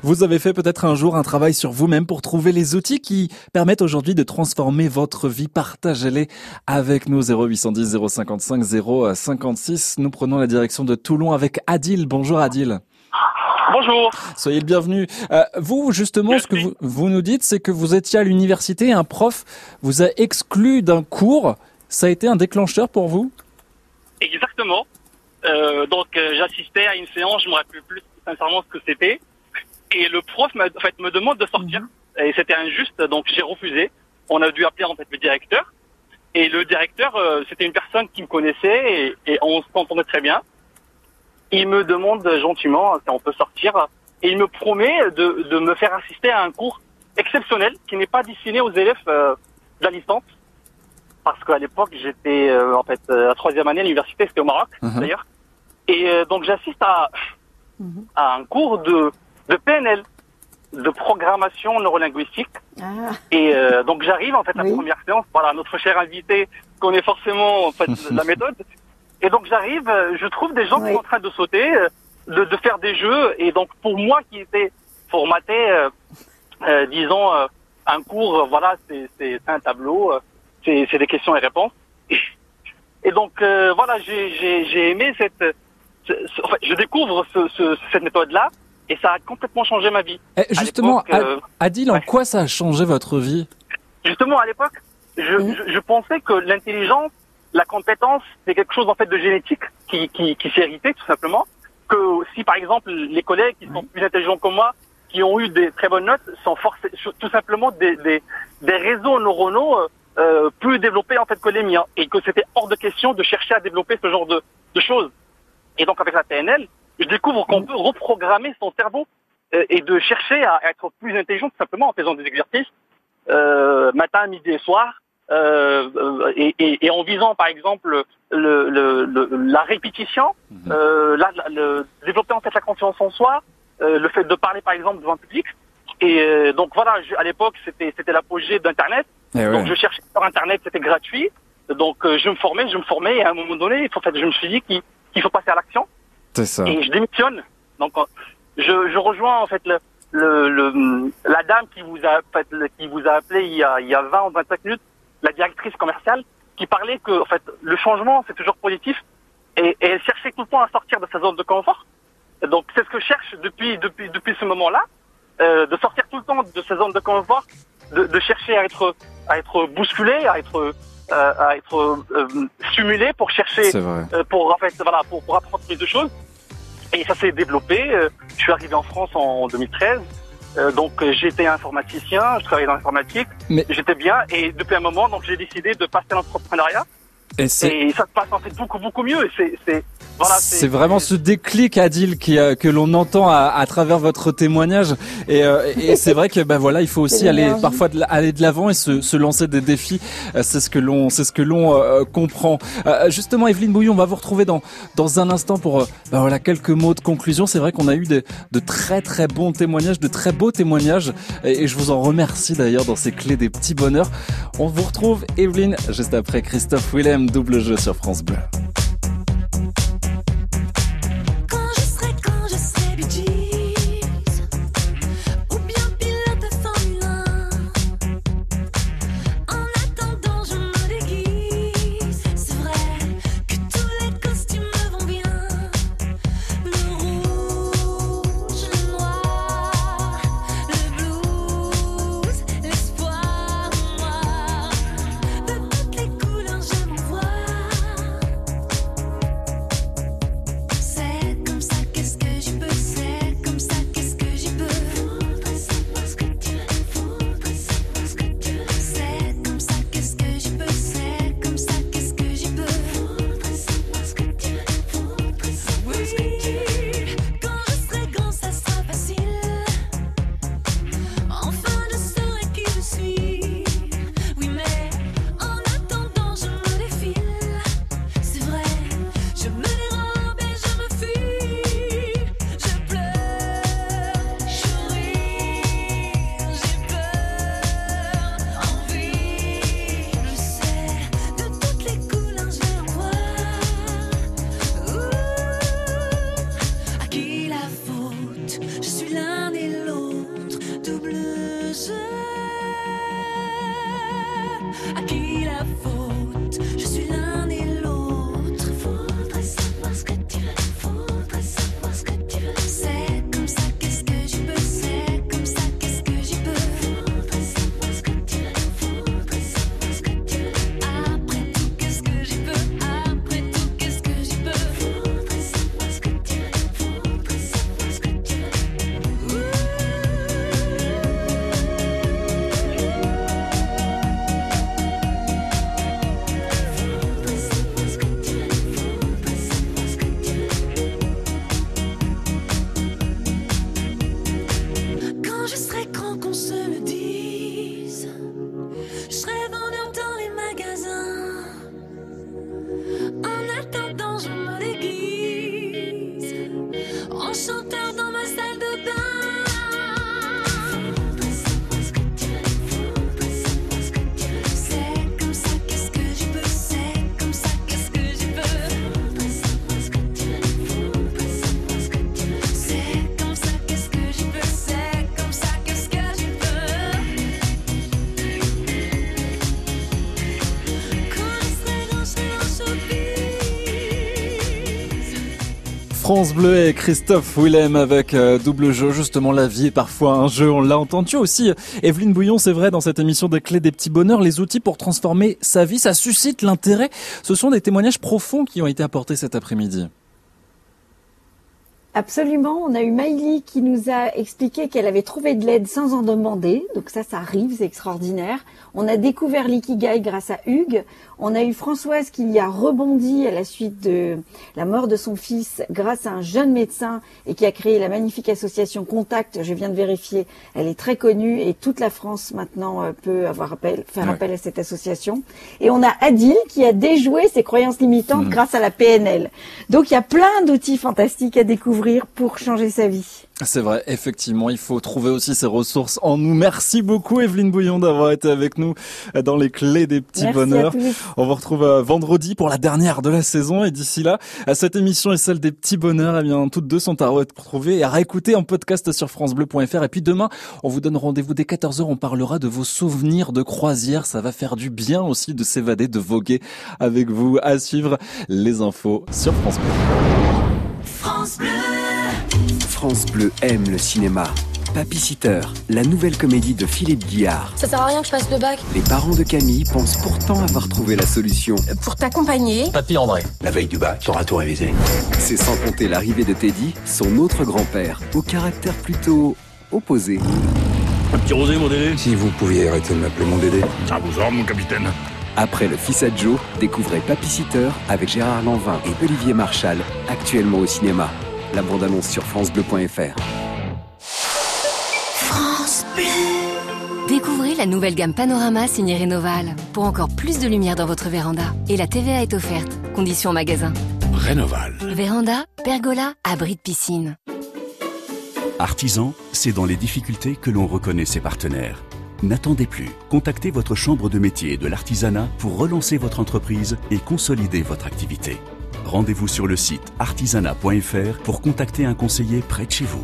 Vous avez fait peut-être un jour un travail sur vous-même pour trouver les outils qui permettent aujourd'hui de transformer votre vie. Partagez-les avec nous 0810 055 056. Nous prenons la direction de Toulon avec Adil. Bonjour Adil. Bonjour. Soyez le bienvenu. Euh, vous, justement, ce que vous, vous nous dites, c'est que vous étiez à l'université et un prof vous a exclu d'un cours. Ça a été un déclencheur pour vous? Exactement. Euh, donc euh, j'assistais à une séance, je me rappelle plus sincèrement ce que c'était. Et le prof m'a- en fait, me demande de sortir. Et c'était injuste, donc j'ai refusé. On a dû appeler en fait le directeur. Et le directeur, euh, c'était une personne qui me connaissait et, et on s'entendait très bien. Il me demande gentiment si on peut sortir. Et il me promet de, de me faire assister à un cours exceptionnel qui n'est pas destiné aux élèves euh, de la licence. Parce qu'à l'époque, j'étais euh, en fait euh, à la troisième année à l'université, c'était au Maroc Mhm. d'ailleurs. Et euh, donc j'assiste à, à un cours de, de PNL, de programmation neurolinguistique. Ah, Et euh, donc j'arrive en fait à la première séance. Voilà, notre cher invité connaît forcément en fait la méthode. Et donc j'arrive, euh, je trouve des gens qui sont en train de sauter, euh, de, de faire des jeux. Et donc pour moi qui était formaté, euh, euh, disons, euh, un cours, euh, voilà, c'est c'est un tableau, euh, c'est c'est des questions et réponses. Et donc euh, voilà, j'ai j'ai j'ai aimé cette, ce- ce- en fait, je découvre ce, ce- cette méthode-là et ça a complètement changé ma vie. Eh, À justement, euh, Ad- Adil, en quoi ça a changé votre vie? Justement, à l'époque, je, je, je pensais que l'intelligence, la compétence, c'est quelque chose en fait de génétique qui, qui, qui s'est hérité tout simplement. Que si par exemple les collègues qui sont plus intelligents que moi, qui ont eu des très bonnes notes, sont forcés, tout simplement des, des, des réseaux neuronaux euh, euh, plus développés en fait que les miens, et que c'était hors de question de chercher à développer ce genre de, de choses. Et donc avec la PNL, je découvre qu'on peut reprogrammer son cerveau euh, et de chercher à être plus intelligent tout simplement en faisant des exercices euh, matin, midi et soir, euh, et, et, et en visant par exemple le, le, le- la répétition, euh, la- la- le, développer en fait la confiance en soi, euh, le fait de parler par exemple devant un public. Et euh, donc voilà, je- à l'époque c'était c'était l'apogée d'Internet. Eh ouais. Donc je cherchais sur Internet, c'était gratuit. Donc euh, je me formais, je me formais, et à un moment donné, il faut, en fait, je me suis dit qu'il qu'il faut passer à l'action C'est ça. et je démissionne. Donc euh, je, je rejoins en fait le, le, le- la dame qui vous a en fait, le- qui vous a appelé il y a, il y a 20 ou 25 minutes, la directrice commerciale, qui parlait que en fait le changement c'est toujours positif et, et elle cherchait tout le temps à sortir de sa zone de confort. Et Donc c'est ce que je cherche depuis depuis depuis ce moment-là, euh, de sortir tout le temps de sa zone de confort, de, de chercher à être à être bousculé, à être euh, à être euh, stimulé pour chercher pour en fait voilà pour, pour apprendre plus de choses. Et ça s'est développé je suis arrivé en France en 2013 euh, donc euh, j'étais informaticien je travaillais dans l'informatique. Mais- j'étais bien et depuis un moment donc j'ai décidé de passer à l'entrepreneuriat Et c'est et ça se passe en fait beaucoup beaucoup mieux c'est c'est voilà c'est vraiment ce déclic, Adil, qui, euh, que l'on entend à, à travers votre témoignage. Et, euh, et c'est vrai que bah voilà, il faut aussi aller parfois de, aller de l'avant et se, se lancer des défis. Euh, C'est ce que l'on, c'est ce que l'on euh, comprend. Euh, justement, Evelyne Bouillon, on va vous retrouver dans dans un instant pour bah voilà quelques mots de conclusion. C'est vrai qu'on a eu de, de très très bons témoignages, de très beaux témoignages, et, et je vous en remercie d'ailleurs dans ces clés des petits bonheurs. On vous retrouve, Evelyne, juste après Christophe Willem, double jeu sur France Bleu. France Bleu et Christophe Willem avec euh, double jeu. Justement, la vie est parfois un jeu. On l'a entendu aussi. Evelyne Bouillon, c'est vrai, dans cette émission des clés des petits bonheurs, les outils pour transformer sa vie, ça suscite l'intérêt. Ce sont des témoignages profonds qui ont été apportés cet après-midi. Absolument. On a eu Maïli qui nous a expliqué qu'elle avait trouvé de l'aide sans en demander. Donc ça, ça arrive, c'est extraordinaire. On a découvert l'ikigai grâce à Hugues. On a eu Françoise qui y a rebondi à la suite de la mort de son fils grâce à un jeune médecin et qui a créé la magnifique association Contact. Je viens de vérifier. Elle est très connue et toute la France maintenant euh, peut avoir appel, faire Ouais. appel à cette association. Et on a Adil qui a déjoué ses croyances limitantes Mhm. grâce à la PNL. Donc il y a plein d'outils fantastiques à découvrir pour changer sa vie. C'est vrai, effectivement, il faut trouver aussi ses ressources en nous. Merci beaucoup Evelyne Bouillon d'avoir été avec nous dans les clés des petits Merci bonheurs. On vous retrouve euh, vendredi pour la dernière de la saison et d'ici là, à cette émission et celle des petits bonheurs, eh bien toutes deux sont à retrouver et à réécouter en podcast sur francebleu.fr et puis demain, on vous donne rendez-vous dès 14h, on parlera de vos souvenirs de croisière, ça va faire du bien aussi de s'évader, de voguer avec vous à suivre les infos sur France Bleu. France Bleu. France Bleu aime le cinéma. Papy Sitter, la nouvelle comédie de Philippe Guillard. Ça sert à rien que je passe le bac. Les parents de Camille pensent pourtant avoir trouvé la solution. Pour t'accompagner. Papy André. La veille du bac, t'auras tout révisé. C'est sans compter l'arrivée de Teddy, son autre grand-père, au caractère plutôt opposé. Un petit rosé, mon Dédé Si vous pouviez arrêter de m'appeler mon Dédé. À vous ordres, mon capitaine. Après le fils à Joe, découvrez Papy Sitter avec Gérard Lanvin et Olivier Marchal, actuellement au cinéma. La bande-annonce sur francebleu.fr. France Bleu. Découvrez la nouvelle gamme Panorama signée Rénoval. Pour encore plus de lumière dans votre véranda. Et la TVA est offerte. Conditions en magasin. Rénoval. Véranda, pergola, abri de piscine. Artisan, c'est dans les difficultés que l'on reconnaît ses partenaires. N'attendez plus. Contactez votre chambre de métier et de l'artisanat pour relancer votre entreprise et consolider votre activité. Rendez-vous sur le site artisanat.fr pour contacter un conseiller près de chez vous.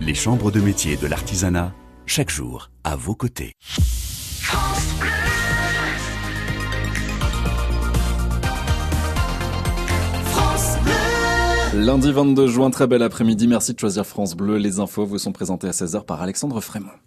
Les chambres de métier de l'artisanat, chaque jour à vos côtés. Lundi 22 juin, très bel après-midi. Merci de choisir France Bleu. Les infos vous sont présentées à 16h par Alexandre Frémont.